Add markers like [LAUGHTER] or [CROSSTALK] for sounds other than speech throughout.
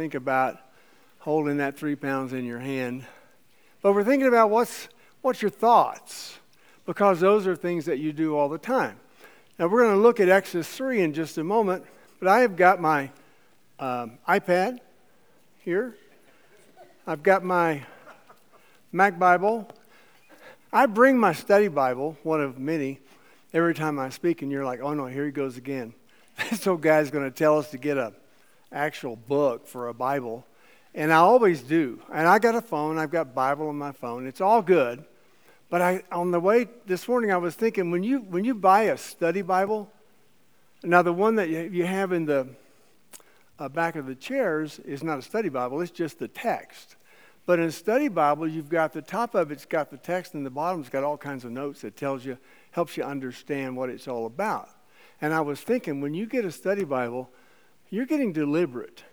think about holding that three pounds in your hand. But we're thinking about what's, what's your thoughts, because those are things that you do all the time. Now, we're going to look at Exodus 3 in just a moment, but I have got my um, iPad here. I've got my Mac Bible. I bring my study Bible, one of many, every time I speak, and you're like, oh no, here he goes again. [LAUGHS] this old guy's going to tell us to get a actual book for a Bible. And I always do. And I got a phone, I've got Bible on my phone. It's all good. But I, on the way this morning, I was thinking when you, when you buy a study Bible, now the one that you have in the uh, back of the chairs is not a study Bible, it's just the text. But in a study Bible, you've got the top of it's got the text, and the bottom's got all kinds of notes that tells you, helps you understand what it's all about. And I was thinking, when you get a study Bible, you're getting deliberate.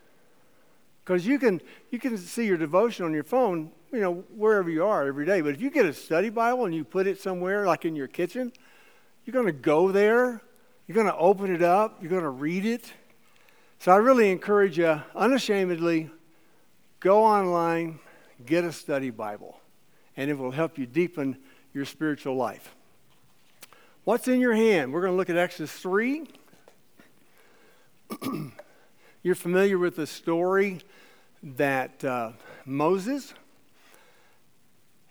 Because you can, you can see your devotion on your phone, you know, wherever you are every day. But if you get a study Bible and you put it somewhere, like in your kitchen, you're going to go there, you're going to open it up, you're going to read it. So I really encourage you, unashamedly, go online, get a study Bible, and it will help you deepen your spiritual life. What's in your hand? We're going to look at Exodus 3. [CLEARS THROAT] You're familiar with the story that uh, Moses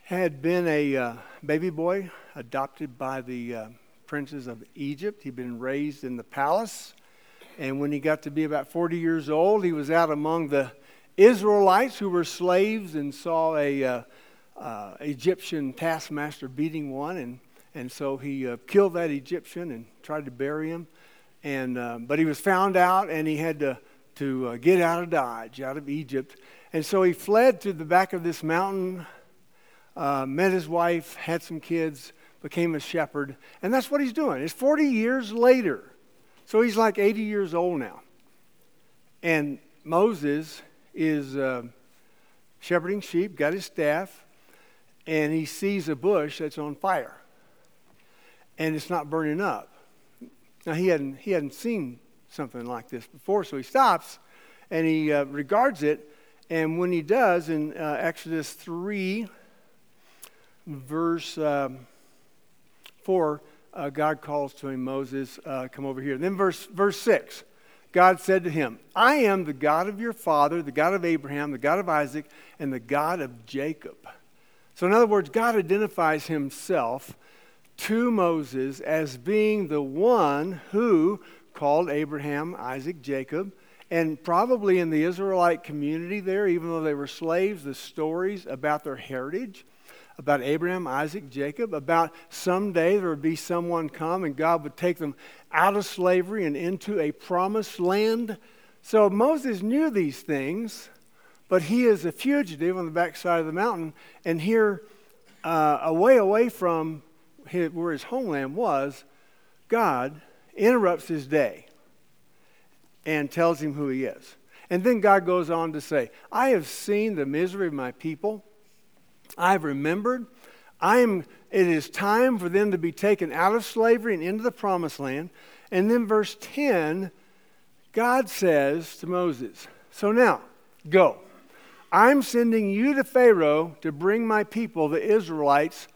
had been a uh, baby boy adopted by the uh, princes of Egypt. He'd been raised in the palace. And when he got to be about 40 years old, he was out among the Israelites who were slaves and saw a uh, uh, Egyptian taskmaster beating one. And, and so he uh, killed that Egyptian and tried to bury him. And, but he was found out and he had to to uh, get out of Dodge, out of Egypt. And so he fled to the back of this mountain, uh, met his wife, had some kids, became a shepherd. And that's what he's doing. It's 40 years later. So he's like 80 years old now. And Moses is uh, shepherding sheep, got his staff, and he sees a bush that's on fire. And it's not burning up. Now, he hadn't, he hadn't seen something like this before. So he stops and he uh, regards it. And when he does, in uh, Exodus 3, verse um, 4, uh, God calls to him, Moses, uh, come over here. And then verse, verse 6, God said to him, I am the God of your father, the God of Abraham, the God of Isaac, and the God of Jacob. So, in other words, God identifies himself to Moses as being the one who called Abraham, Isaac, Jacob. And probably in the Israelite community there, even though they were slaves, the stories about their heritage, about Abraham, Isaac, Jacob, about someday there would be someone come and God would take them out of slavery and into a promised land. So Moses knew these things, but he is a fugitive on the backside of the mountain. And here, uh, away, away from his, where his homeland was, God interrupts his day and tells him who he is. And then God goes on to say, I have seen the misery of my people. I have remembered. I am, it is time for them to be taken out of slavery and into the promised land. And then verse 10, God says to Moses, So now, go. I'm sending you to Pharaoh to bring my people, the Israelites,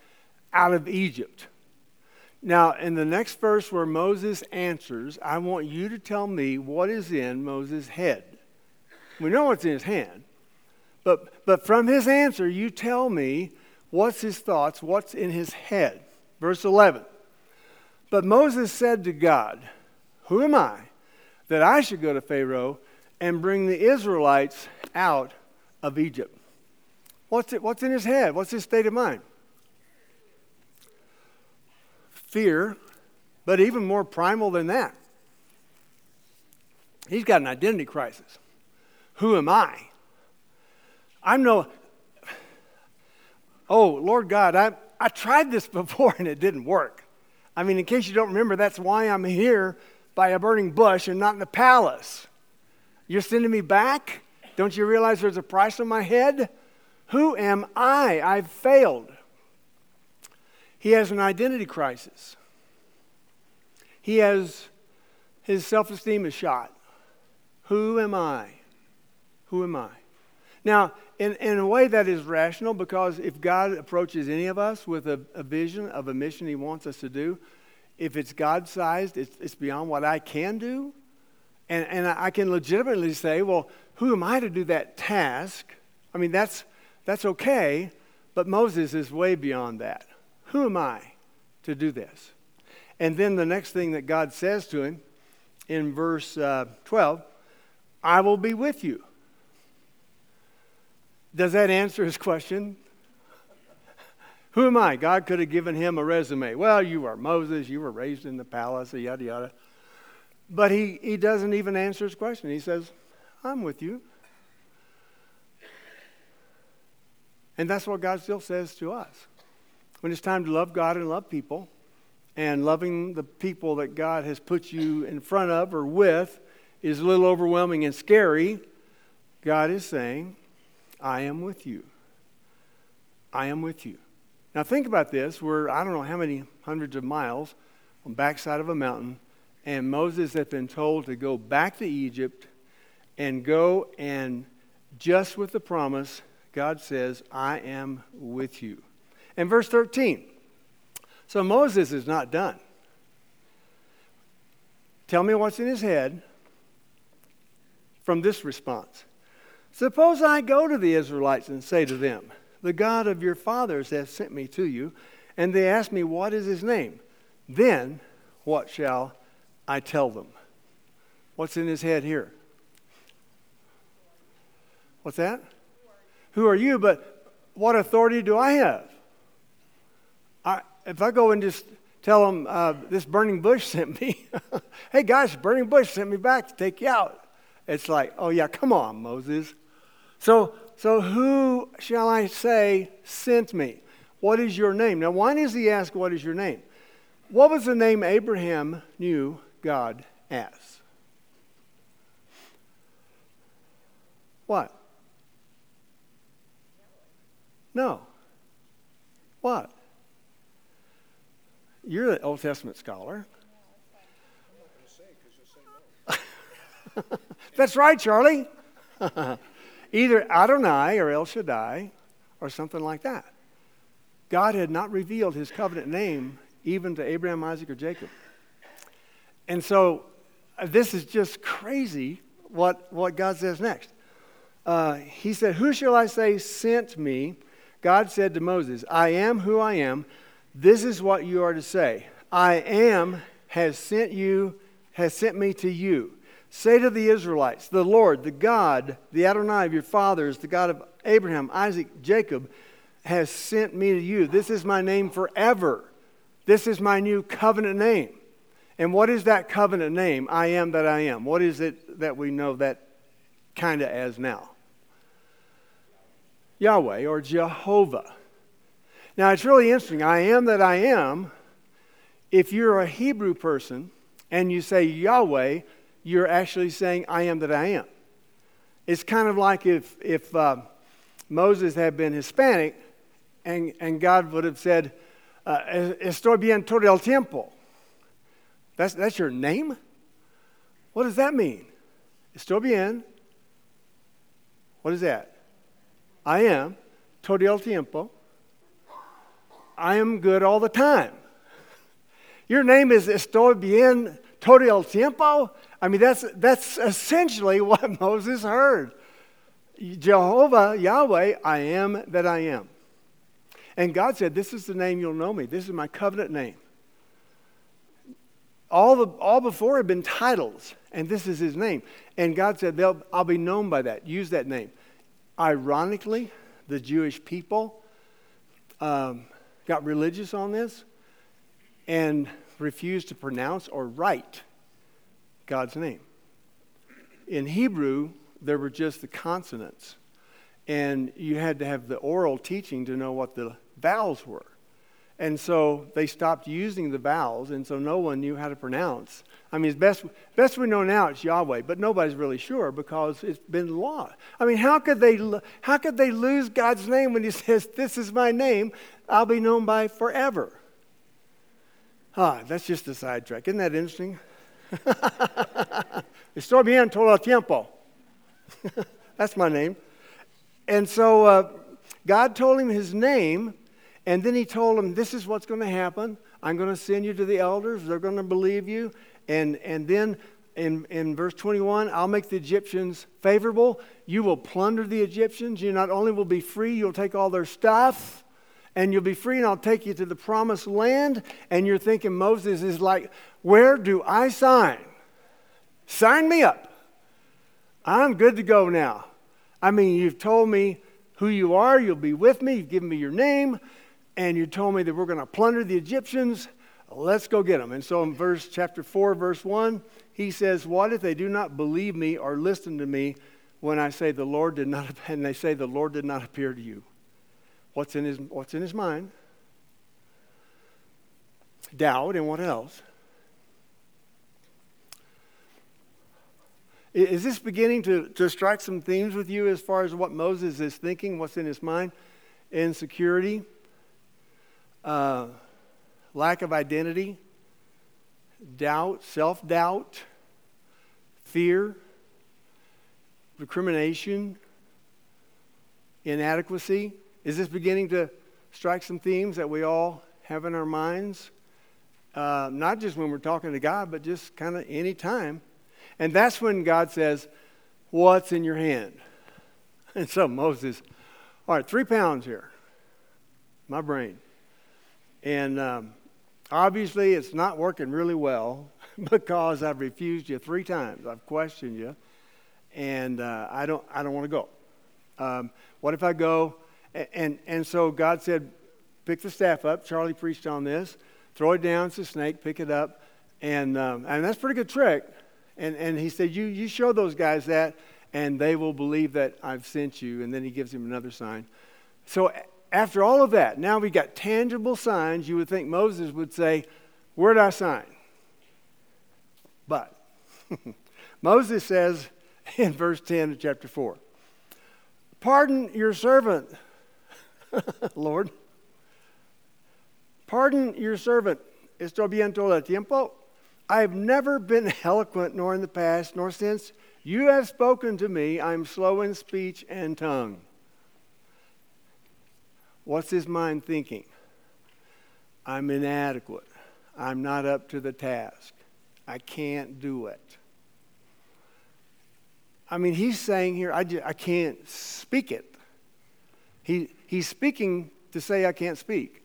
out of Egypt. Now, in the next verse where Moses answers, I want you to tell me what is in Moses' head. We know what's in his hand, but, but from his answer, you tell me what's his thoughts, what's in his head. Verse 11. But Moses said to God, Who am I that I should go to Pharaoh and bring the Israelites out of Egypt? What's, it, what's in his head? What's his state of mind? Fear, but even more primal than that. He's got an identity crisis. Who am I? I'm no. Oh, Lord God, I, I tried this [LAUGHS] before and it didn't work. I mean, in case you don't remember, that's why I'm here by a burning bush and not in the palace. You're sending me back? Don't you realize there's a price on my head? Who am I? I've failed. He has an identity crisis. He has his self esteem is shot. Who am I? Who am I? Now, in, in a way that is rational because if God approaches any of us with a, a vision of a mission he wants us to do, if it's God sized, it's, it's beyond what I can do. And, and I can legitimately say, well, who am I to do that task? I mean, that's, that's okay, but Moses is way beyond that. Who am I to do this? And then the next thing that God says to him in verse uh, 12 I will be with you. Does that answer his question? Who am I? God could have given him a resume. Well, you are Moses, you were raised in the palace, yada, yada. But he, he doesn't even answer his question. He says, I'm with you. And that's what God still says to us. When it's time to love God and love people, and loving the people that God has put you in front of or with is a little overwhelming and scary, God is saying, I am with you. I am with you. Now think about this. We're, I don't know how many hundreds of miles on the backside of a mountain, and Moses had been told to go back to Egypt and go and just with the promise, God says, I am with you. And verse 13. So Moses is not done. Tell me what's in his head from this response. Suppose I go to the Israelites and say to them, The God of your fathers has sent me to you, and they ask me, What is his name? Then what shall I tell them? What's in his head here? What's that? Who are you? But what authority do I have? If I go and just tell them uh, this burning bush [LAUGHS] sent me, hey guys, burning bush sent me back to take you out. It's like, oh yeah, come on, Moses. So, so who shall I say sent me? What is your name? Now, why does he ask, What is your name? What was the name Abraham knew God as? What? No. What? You're an Old Testament scholar. [LAUGHS] That's right, Charlie. [LAUGHS] Either Adonai or El Shaddai or something like that. God had not revealed his covenant name even to Abraham, Isaac, or Jacob. And so uh, this is just crazy what, what God says next. Uh, he said, Who shall I say sent me? God said to Moses, I am who I am. This is what you are to say I am has sent you, has sent me to you. Say to the Israelites, The Lord, the God, the Adonai of your fathers, the God of Abraham, Isaac, Jacob, has sent me to you. This is my name forever. This is my new covenant name. And what is that covenant name? I am that I am. What is it that we know that kind of as now? Yahweh or Jehovah. Now it's really interesting. I am that I am. If you're a Hebrew person and you say Yahweh, you're actually saying, I am that I am. It's kind of like if, if uh, Moses had been Hispanic and, and God would have said, uh, Estoy bien todo el tiempo. That's, that's your name? What does that mean? Estoy bien. What is that? I am todo el tiempo. I am good all the time. Your name is Estoy bien todo el tiempo. I mean, that's, that's essentially [LAUGHS] what Moses heard. Jehovah, Yahweh, I am that I am. And God said, This is the name you'll know me. This is my covenant name. All, the, all before had been titles, and this is his name. And God said, I'll be known by that. Use that name. Ironically, the Jewish people um, got religious on this and refused to pronounce or write God's name. In Hebrew, there were just the consonants, and you had to have the oral teaching to know what the vowels were. And so they stopped using the vowels, and so no one knew how to pronounce. I mean, best, best we know now it's Yahweh, but nobody's really sure because it's been lost. I mean, how could they, how could they lose God's name when He [LAUGHS] says, This is my name, I'll be known by forever? Ah, that's just a sidetrack. Isn't that interesting? [LAUGHS] Estoy bien todo el tiempo. [LAUGHS] That's my name. And so uh, God told him his name, and then he told him, This is what's going to happen. I'm going to send you to the elders. They're going to believe you. And, and then in, in verse 21, I'll make the Egyptians favorable. You will plunder the Egyptians. You not only will be free, you'll take all their stuff and you'll be free, and I'll take you to the promised land. And you're thinking, Moses is like, Where do I sign? Sign me up. I'm good to go now. I mean, you've told me who you are, you'll be with me, you've given me your name, and you told me that we're going to plunder the Egyptians. Let's go get them. And so in verse chapter 4, verse 1, he says, What if they do not believe me or listen to me when I say the Lord did not, [LAUGHS] and they say the Lord did not appear to you? What's in his, what's in his mind? Doubt, and what else? Is this beginning to, to strike some themes with you as far as what Moses is thinking, what's in his mind? Insecurity, uh, lack of identity, doubt, self doubt, fear, recrimination, inadequacy. Is this beginning to strike some themes that we all have in our minds? Uh, not just when we're talking to God, but just kind of any time. And that's when God says, What's in your hand? [LAUGHS] And so Moses, all right, three pounds here, my brain. And um, obviously, it's not working really well [LAUGHS] because I've refused you three times. I've questioned you, and uh, I don't, I don't want to go. Um, what if I go? And, and, and so God said, pick the staff up. Charlie preached on this. Throw it down. It's a snake. Pick it up. And, um, and that's a pretty good trick. And, and he said, you, you show those guys that, and they will believe that I've sent you. And then he gives him another sign. So after all of that, now we've got tangible signs. You would think Moses would say, Where'd I sign? But [LAUGHS] Moses says in verse 10 of chapter 4, Pardon your servant, [LAUGHS] Lord. Pardon your servant. Estoy bien todo el tiempo. I have never been [LAUGHS] eloquent, nor in the past, nor since you have spoken to me. I am slow in speech and tongue. What's his mind thinking? I'm inadequate. I'm not up to the task. I can't do it. I mean, he's saying here, I, just, I can't speak it. He, he's speaking to say, I can't speak.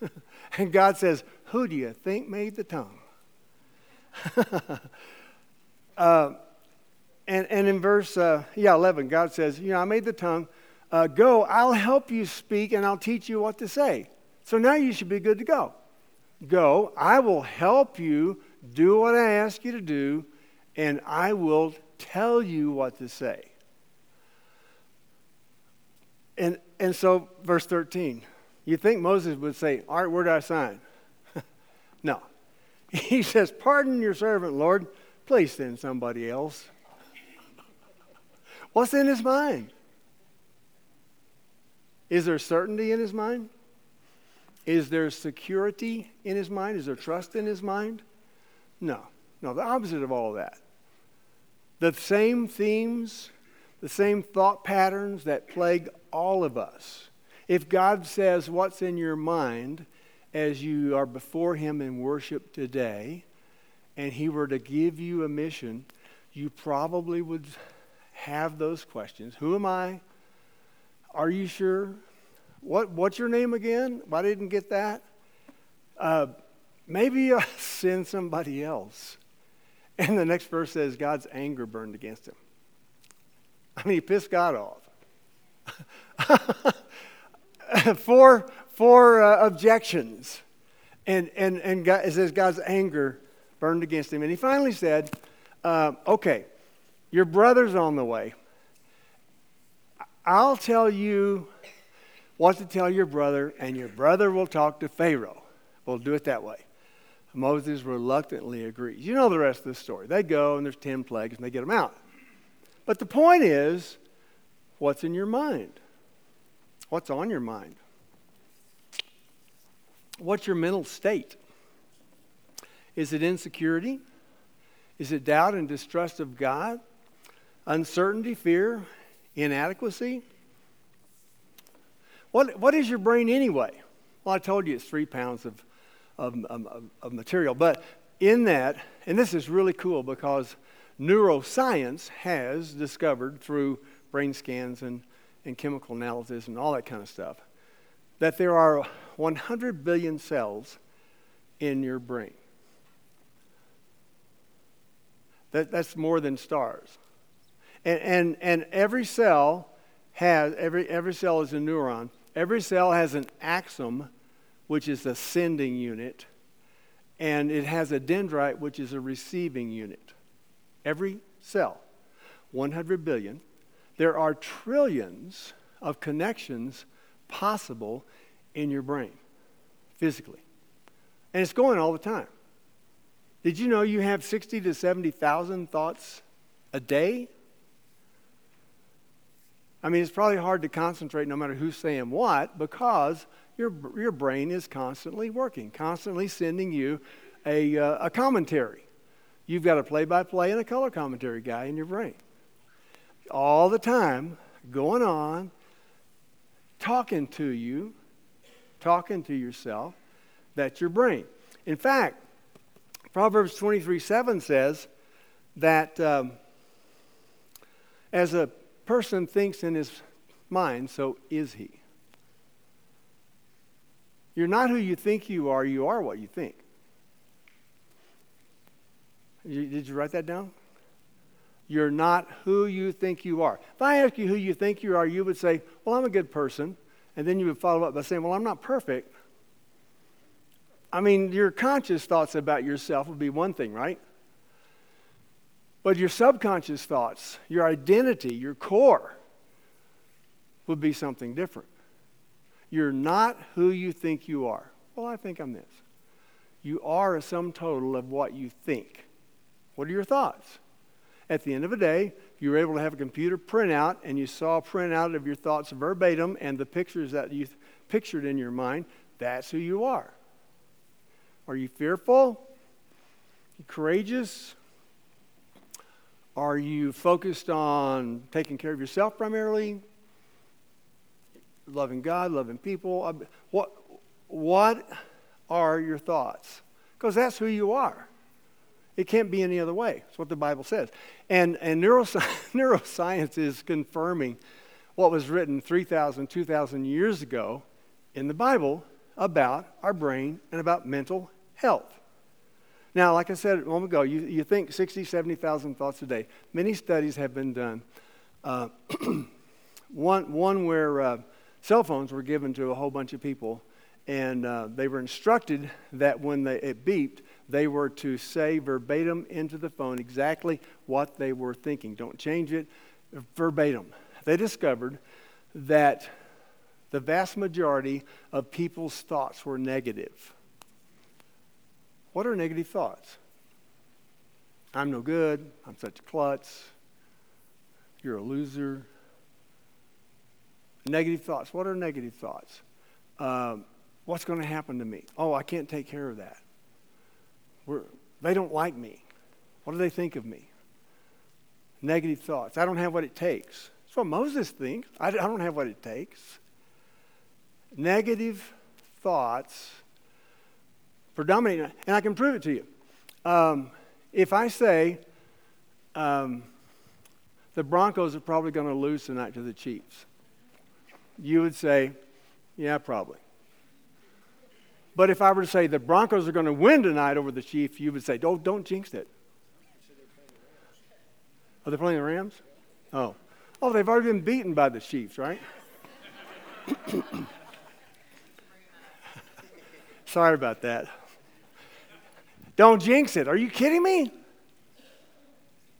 [LAUGHS] and God says, who do you think made the tongue? [LAUGHS] uh, and, and in verse, uh, yeah, 11, God says, You know, I made the tongue. Uh, go, I'll help you speak and I'll teach you what to say. So now you should be good to go. Go, I will help you do what I ask you to do, and I will tell you what to say. And, and so, verse 13, you think Moses would say, All right, where do I sign? [LAUGHS] No. He says, Pardon your servant, Lord. Please send somebody else. [LAUGHS] What's in his mind? Is there certainty in his mind? Is there security in his mind? Is there trust in his mind? No. No, the opposite of all of that. The same themes, the same thought patterns that plague all of us. If God says, What's in your mind? as you are before Him in worship today, and He were to give you a mission, you probably would have those questions. Who am I? Are you sure? What, what's your name again? I didn't get that. Uh, maybe [LAUGHS] I'll send somebody else. And the next verse says God's anger burned against him. I mean, he pissed God off. [LAUGHS] four, four uh, objections. And, and, and God, it says God's anger burned against him. And he finally said, uh, Okay, your brother's on the way. I'll tell you what to tell your brother, and your brother will talk to Pharaoh. We'll do it that way. Moses reluctantly agrees. You know the rest of the story. They go, and there's 10 plagues, and they get them out. But the point is, what's in your mind? What's on your mind? What's your mental state? Is it insecurity? Is it doubt and distrust of God? uncertainty, fear, inadequacy. What, what is your brain anyway? Well, I told you it's three pounds of, of, of, of material. But in that, and this is really cool because neuroscience has discovered through brain scans and, and chemical analysis and all that kind of stuff that there are 100 billion cells in your brain. That, that's more than stars. And, and, and every cell has, every, every cell is a neuron. Every cell has an axon, which is a sending unit, and it has a dendrite, which is a receiving unit. Every cell, 100 billion. There are trillions of connections possible in your brain, physically. And it's going all the time. Did you know you have 60 to 70,000 thoughts a day? I mean, it's probably hard to concentrate no matter who's saying what because your, your brain is constantly working, constantly sending you a, uh, a commentary. You've got a play by play and a color commentary guy in your brain. All the time going on, talking to you, talking to yourself. That's your brain. In fact, Proverbs 23 7 says that um, as a person thinks in his mind, so is he. You're not who you think you are, you are what you think. did you write that down? You're not who you think you are. If I ask you who you think you are, you would say, Well, I'm a good person. And then you would follow up by saying, Well, I'm not perfect. I mean, your conscious thoughts about yourself would be one thing, right? But your subconscious thoughts, your identity, your core would be something different. You're not who you think you are. Well, I think I'm this. You are a sum total of what you think. What are your thoughts? At the end of the day, you were able to have a computer printout and you saw a printout of your thoughts verbatim and the pictures that you pictured in your mind, that's who you are. Are you fearful? Are you courageous? Are you focused on taking care of yourself primarily? Loving God, loving people? What, what are your thoughts? Because that's who you are. It can't be any other way. That's what the Bible says. And, and neuroscience, [LAUGHS] neuroscience is confirming what was written 3,000, 2,000 years ago in the Bible about our brain and about mental health. Now, like I said a moment ago, you, you think 60, 70,000 thoughts a day. Many studies have been done. Uh, [CLEARS THROAT] one, one where uh, cell phones were given to a whole bunch of people, and uh, they were instructed that when they, it beeped, they were to say verbatim into the phone exactly what they were thinking. Don't change it verbatim. They discovered that the vast majority of people's thoughts were negative. What are negative thoughts? I'm no good. I'm such a klutz. You're a loser. Negative thoughts. What are negative thoughts? Um, what's going to happen to me? Oh, I can't take care of that. We're, they don't like me. What do they think of me? Negative thoughts. I don't have what it takes. That's what Moses thinks. I don't have what it takes. Negative thoughts predominating, and I can prove it to you. Um, if I say um, the Broncos are probably going to lose tonight to the Chiefs, you would say, yeah, probably. But if I were to say the Broncos are going to win tonight over the Chiefs, you would say, don't, don't jinx it. Are they playing the Rams? Oh. Oh, they've already been beaten by the Chiefs, right? [COUGHS] Sorry about that. Don't jinx it. Are you kidding me?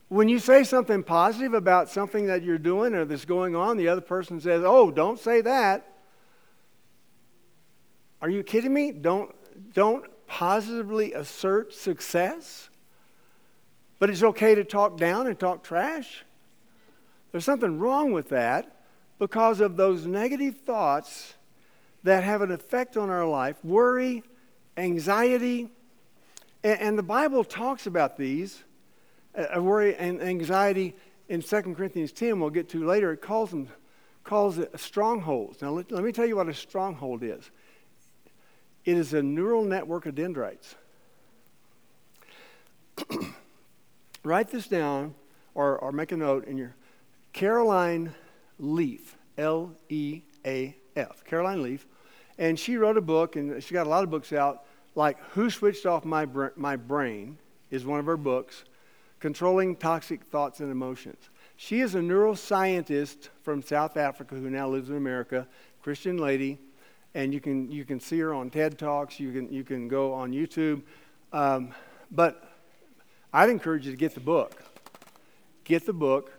When you say something positive about something that you're doing or that's going on, the other person says, Oh, don't say that. Are you kidding me? Don't, don't positively assert success. But it's okay to talk down and talk trash. There's something wrong with that because of those negative thoughts that have an effect on our life worry, anxiety, and, and the Bible talks about these uh, worry and anxiety in 2 Corinthians 10, we'll get to later, it calls them calls it strongholds. Now, let, let me tell you what a stronghold is. It is a neural network of dendrites. [CLEARS THROAT] Write this down or, or make a note in your Caroline Leaf, L E A F, Caroline Leaf. And she wrote a book, and she got a lot of books out, like Who Switched Off My, My Brain is one of her books, Controlling Toxic Thoughts and Emotions. She is a neuroscientist from South Africa who now lives in America, Christian lady, and you can, you can see her on TED Talks, you can, you can go on YouTube. Um, but I'd encourage you to get the book. Get the book,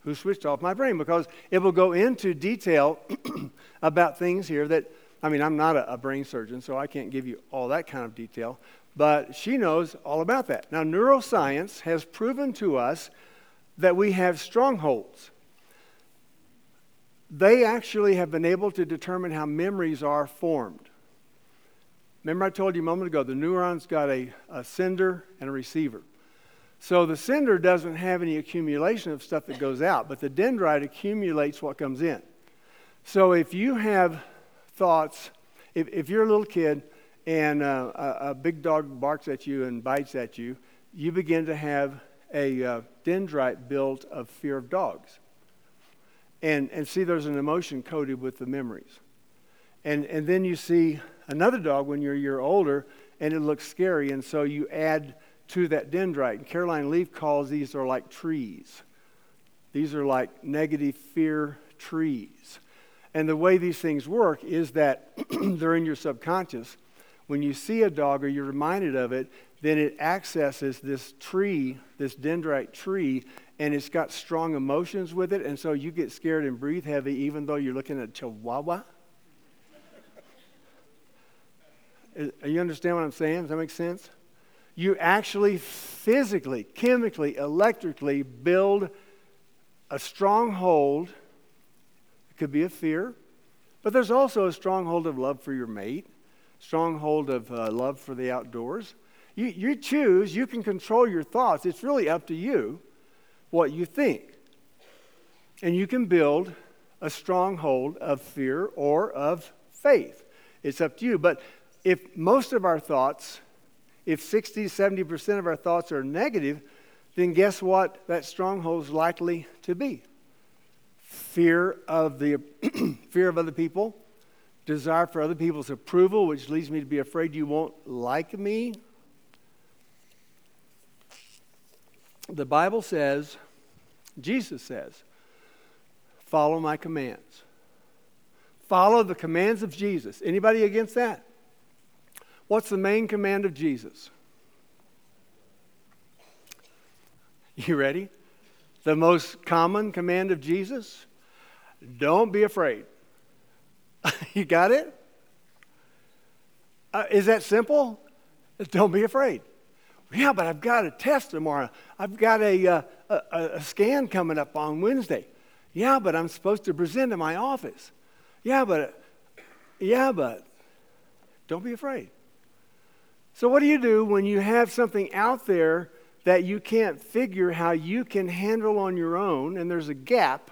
Who Switched Off My Brain, because it will go into detail [CLEARS THROAT] about things here that, I mean, I'm not a, a brain surgeon, so I can't give you all that kind of detail, but she knows all about that. Now, neuroscience has proven to us that we have strongholds. They actually have been able to determine how memories are formed. Remember, I told you a moment ago the neuron's got a, a sender and a receiver. So the sender doesn't have any accumulation of stuff that goes out, but the dendrite accumulates what comes in. So if you have thoughts, if, if you're a little kid and uh, a, a, big dog barks at you and bites at you, you begin to have a uh, dendrite built of fear of dogs. And, and see, there's an emotion coded with the memories. And, and then you see another dog when you're a year older and it looks scary, and so you add to that dendrite. And Caroline Leaf calls these are like trees. These are like negative fear trees. And the way these things work is that [CLEARS THROAT] they're in your subconscious. When you see a dog or you're reminded of it, then it accesses this tree, this dendrite tree, and it's got strong emotions with it. And so you get scared and breathe heavy even though you're looking at Chihuahua. you understand what I'm saying? Does that make sense? You actually physically, chemically, electrically build a stronghold. Could be a fear, but there's also a stronghold of love for your mate, stronghold of uh, love for the outdoors. You, you choose, you can control your thoughts. It's really up to you what you think. And you can build a stronghold of fear or of faith. It's up to you. But if most of our thoughts, if 60, 70% of our thoughts are negative, then guess what that stronghold is likely to be? Fear of the [CLEARS THROAT] fear of other people, desire for other people's approval, which leads me to be afraid you won't like me The Bible says, Jesus says, follow my commands. Follow the commands of Jesus. Anybody against that? What's the main command of Jesus? You ready? The most common command of Jesus? Don't be afraid. [LAUGHS] you got it? Uh, is that simple? Don't be afraid. Yeah, but I've got a test tomorrow. I've got a, uh, a, a, scan coming up on Wednesday. Yeah, but I'm supposed to present in my office. Yeah, but, yeah, but, don't be afraid. So, what do you do when you have something out there that you can't figure how you can handle on your own, and there's a gap,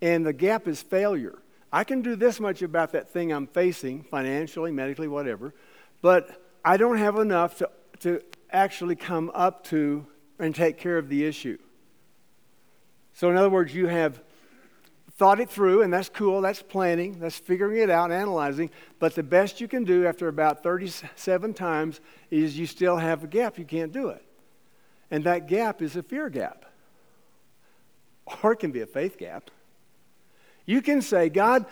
and the gap is failure? I can do this much about that thing I'm facing, financially, medically, whatever, but I don't have enough to, to actually come up to and take care of the issue. So, in other words, you have thought it through, and that's cool, that's planning, that's figuring it out, analyzing. But the best you can do after about 37 times is you still have a gap, you can't do it. And that gap is a fear gap, or it can be a faith gap. You can say, God,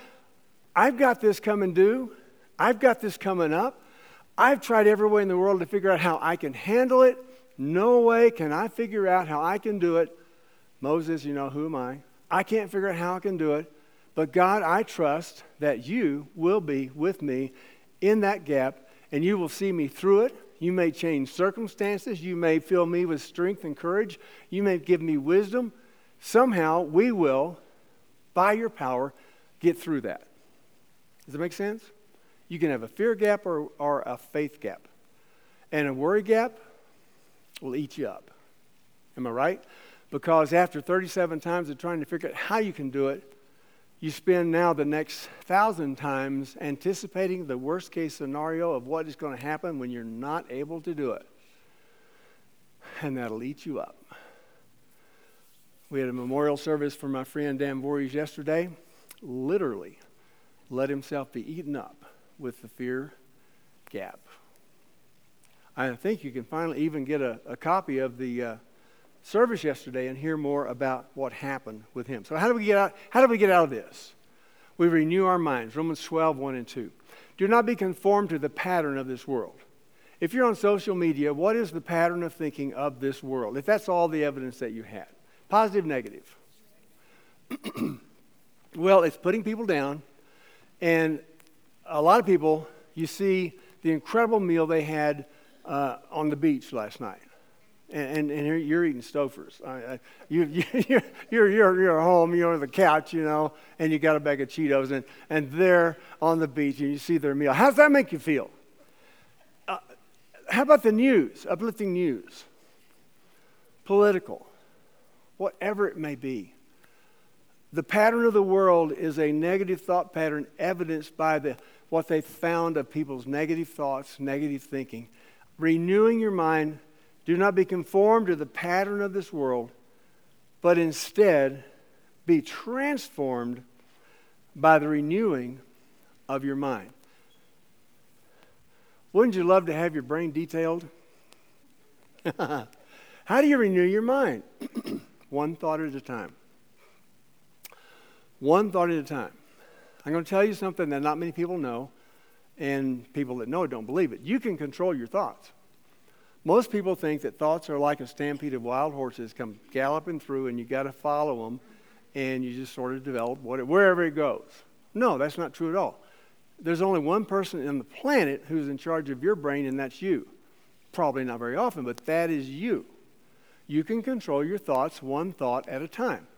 I've got this coming due, I've got this coming up. I've tried every way in the world to figure out how I can handle it. No way can I figure out how I can do it. Moses, you know, who am I? I can't figure out how I can do it. But God, I trust that you will be with me in that gap and you will see me through it. You may change circumstances. You may fill me with strength and courage. You may give me wisdom. Somehow we will, by your power, get through that. Does that make sense? You can have a fear gap or, or a faith gap. And a worry gap will eat you up. Am I right? Because after 37 times of trying to figure out how you can do it, you spend now the next thousand times anticipating the worst case scenario of what is going to happen when you're not able to do it. And that'll eat you up. We had a memorial service for my friend Dan Voorhees yesterday. Literally let himself be eaten up with the fear gap. I think you can finally even get a, a copy of the uh, service yesterday and hear more about what happened with him. So how do we get out? How do we get out of this? We renew our minds. Romans 12, 1 and 2. Do not be conformed to the pattern of this world. If you're on social media, what is the pattern of thinking of this world? If that's all the evidence that you had, positive, negative. [CLEARS THROAT] well, it's putting people down, and a lot of people, you see the incredible meal they had uh, on the beach last night. And, and, and you're eating Stouffer's. I, I, you, [LAUGHS] you, you're, you're, you're, home, you're on the couch, you know, and you got a bag of Cheetos, and, and they're on the beach, and you see their meal. How does that make you feel? Uh, how about the news, uplifting news? Political, whatever it may be. The pattern of the world is a negative thought pattern evidenced by the, what they found of people's negative thoughts, negative thinking renewing your mind. Do not be conformed to the pattern of this world, but instead be transformed by the renewing of your mind. Wouldn't you love to have your brain detailed? [LAUGHS] How do you renew your mind? [CLEARS THROAT] One thought at a time. One thought at a time. I'm going to tell you something that not many people know and people that know it don't believe it. You can control your thoughts. Most people think that thoughts are like a stampede of wild horses come galloping through and you got to follow them and you just sort of develop wherever it goes. No, that's not true at all. There's only one person on the planet who's in charge of your brain, and that's you. Probably not very often, but that is you. You can control your thoughts one thought at a time.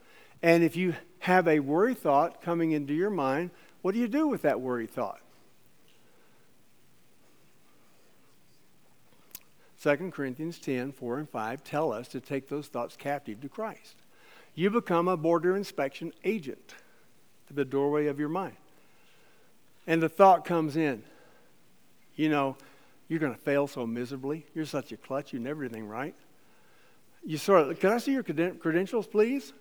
And if you have a worry thought coming into your mind, what do you do with that worry thought? 2 Corinthians 10, 4 and 5 tell us to take those thoughts captive to Christ. You become a border inspection agent to the doorway of your mind. And the thought comes in, you know, you're going to fail so miserably. You're such a klutz. You never do anything right. You sort of, can I see your credentials, please?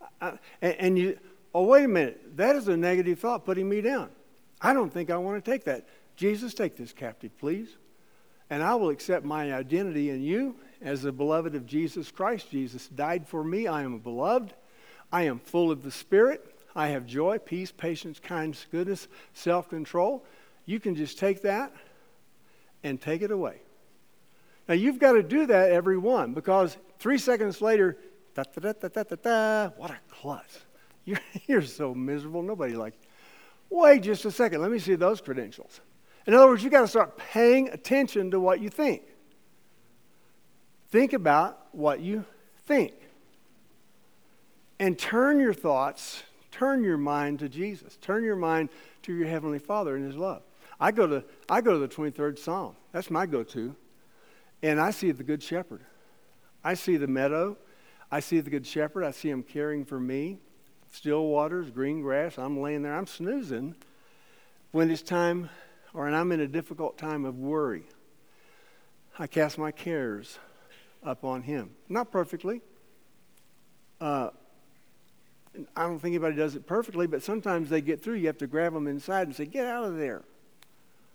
Uh, uh, and, and you, oh, wait a minute. That is a negative thought putting me down. I don't think I want to take that. Jesus, take this captive, please and I will accept my identity in you as the beloved of Jesus Christ. Jesus died for me. I am beloved. I am full of the Spirit. I have joy, peace, patience, kindness, goodness, self control. You can just take that and take it away. Now, you've got to do that every one because three seconds later, da, da, da, da, da, da, what a klutz. You're, [LAUGHS] you're so miserable. Nobody like, wait just a second. Let me see those credentials. In other words, you've got to start paying attention to what you think. Think about what you think. And turn your thoughts, turn your mind to Jesus. Turn your mind to your Heavenly Father and His love. I go to, I go to the 23rd Psalm. That's my go to. And I see the Good Shepherd. I see the meadow. I see the Good Shepherd. I see Him caring for me. Still waters, green grass. I'm laying there. I'm snoozing. When it's time or and I'm in a difficult time of worry, I cast my cares upon Him. Not perfectly. Uh, I don't think anybody does it perfectly, but sometimes they get through. You have to grab them inside and say, "Get out of there."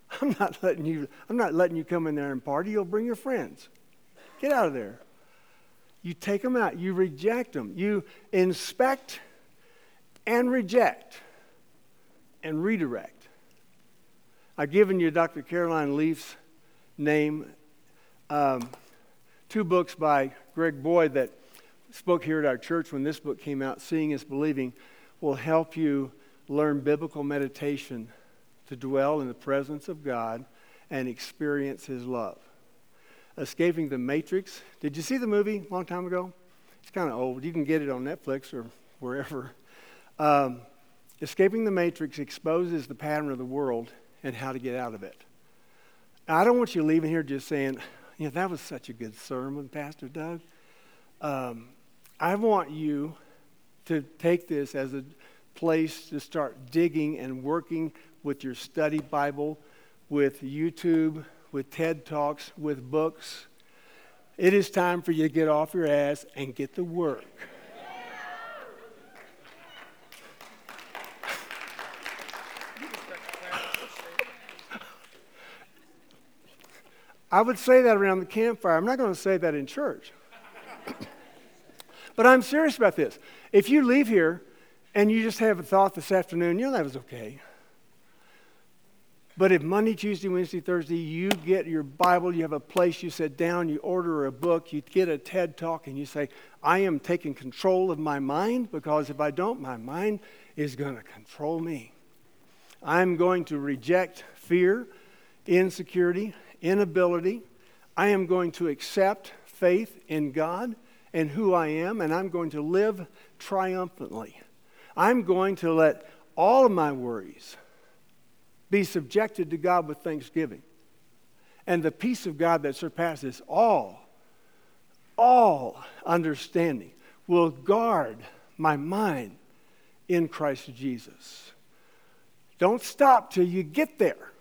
[LAUGHS] I'm not letting you. I'm not letting you come in there and party. You'll bring your friends. Get out of there. You take them out. You reject them. You inspect and reject and redirect. I've given you Dr. Caroline Leaf's name. Um, two books by Greg Boyd that spoke here at our church when this book came out, Seeing is Believing, will help you learn biblical meditation to dwell in the presence of God and experience His love. Escaping the Matrix. Did you see the movie a long time ago? It's kind of old. You can get it on Netflix or wherever. Um, Escaping the Matrix exposes the pattern of the world and how to get out of it. I don't want you leaving here just saying, you know, that was such a good sermon, Pastor Doug. Um, I want you to take this as a place to start digging and working with your study Bible, with YouTube, with TED Talks, with books. It is time for you to get off your ass and get to work. I would say that around the campfire. I'm not going to say that in church. but I'm serious about this. If you leave here and you just have a thought this afternoon, you know that was okay. But if Monday, Tuesday, Wednesday, Thursday, you get your Bible, you have a place, you sit down, you order a book, you get a TED talk, and you say, I am taking control of my mind because if I don't, my mind is going to control me. I'm going to reject fear, insecurity, inability. I am going to accept faith in God and who I am, and I'm going to live triumphantly. I'm going to let all of my worries be subjected to God with thanksgiving. And the peace of God that surpasses all, all understanding will guard my mind in Christ Jesus. Don't stop till you get there.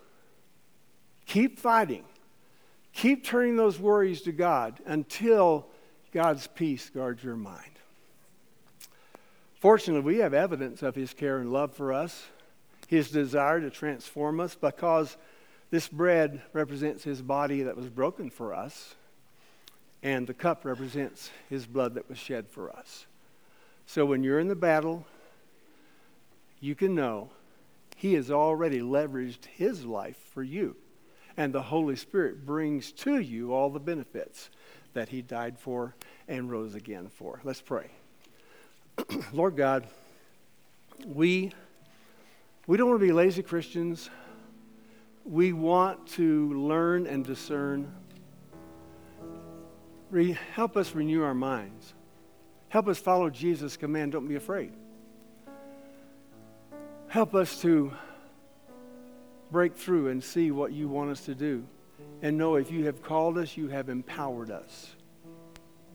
Keep fighting. Keep turning those worries to God until God's peace guards your mind. Fortunately, we have evidence of His care and love for us, His desire to transform us, because this bread represents His body that was broken for us, and the cup represents His blood that was shed for us. So when you're in the battle, you can know He has already leveraged His life for you and the Holy Spirit brings to you all the benefits that He died for and rose again for. Let's pray. [CLEARS THROAT] Lord God, we, we don't want to be lazy Christians. We want to learn and discern. Re, help us renew our minds. Help us follow Jesus' command don't be afraid. Help us to break through and see what you want us to do. And know if you have called us, you have empowered us.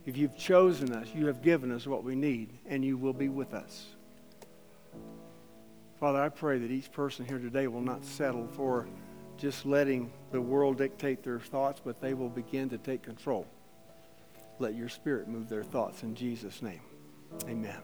If you've chosen us, you have given us what we need, and you will be with us. Father, I pray that each person here today will not settle for just letting the world dictate their thoughts, but they will begin to take control. Let your spirit move their thoughts in Jesus' name. Amen.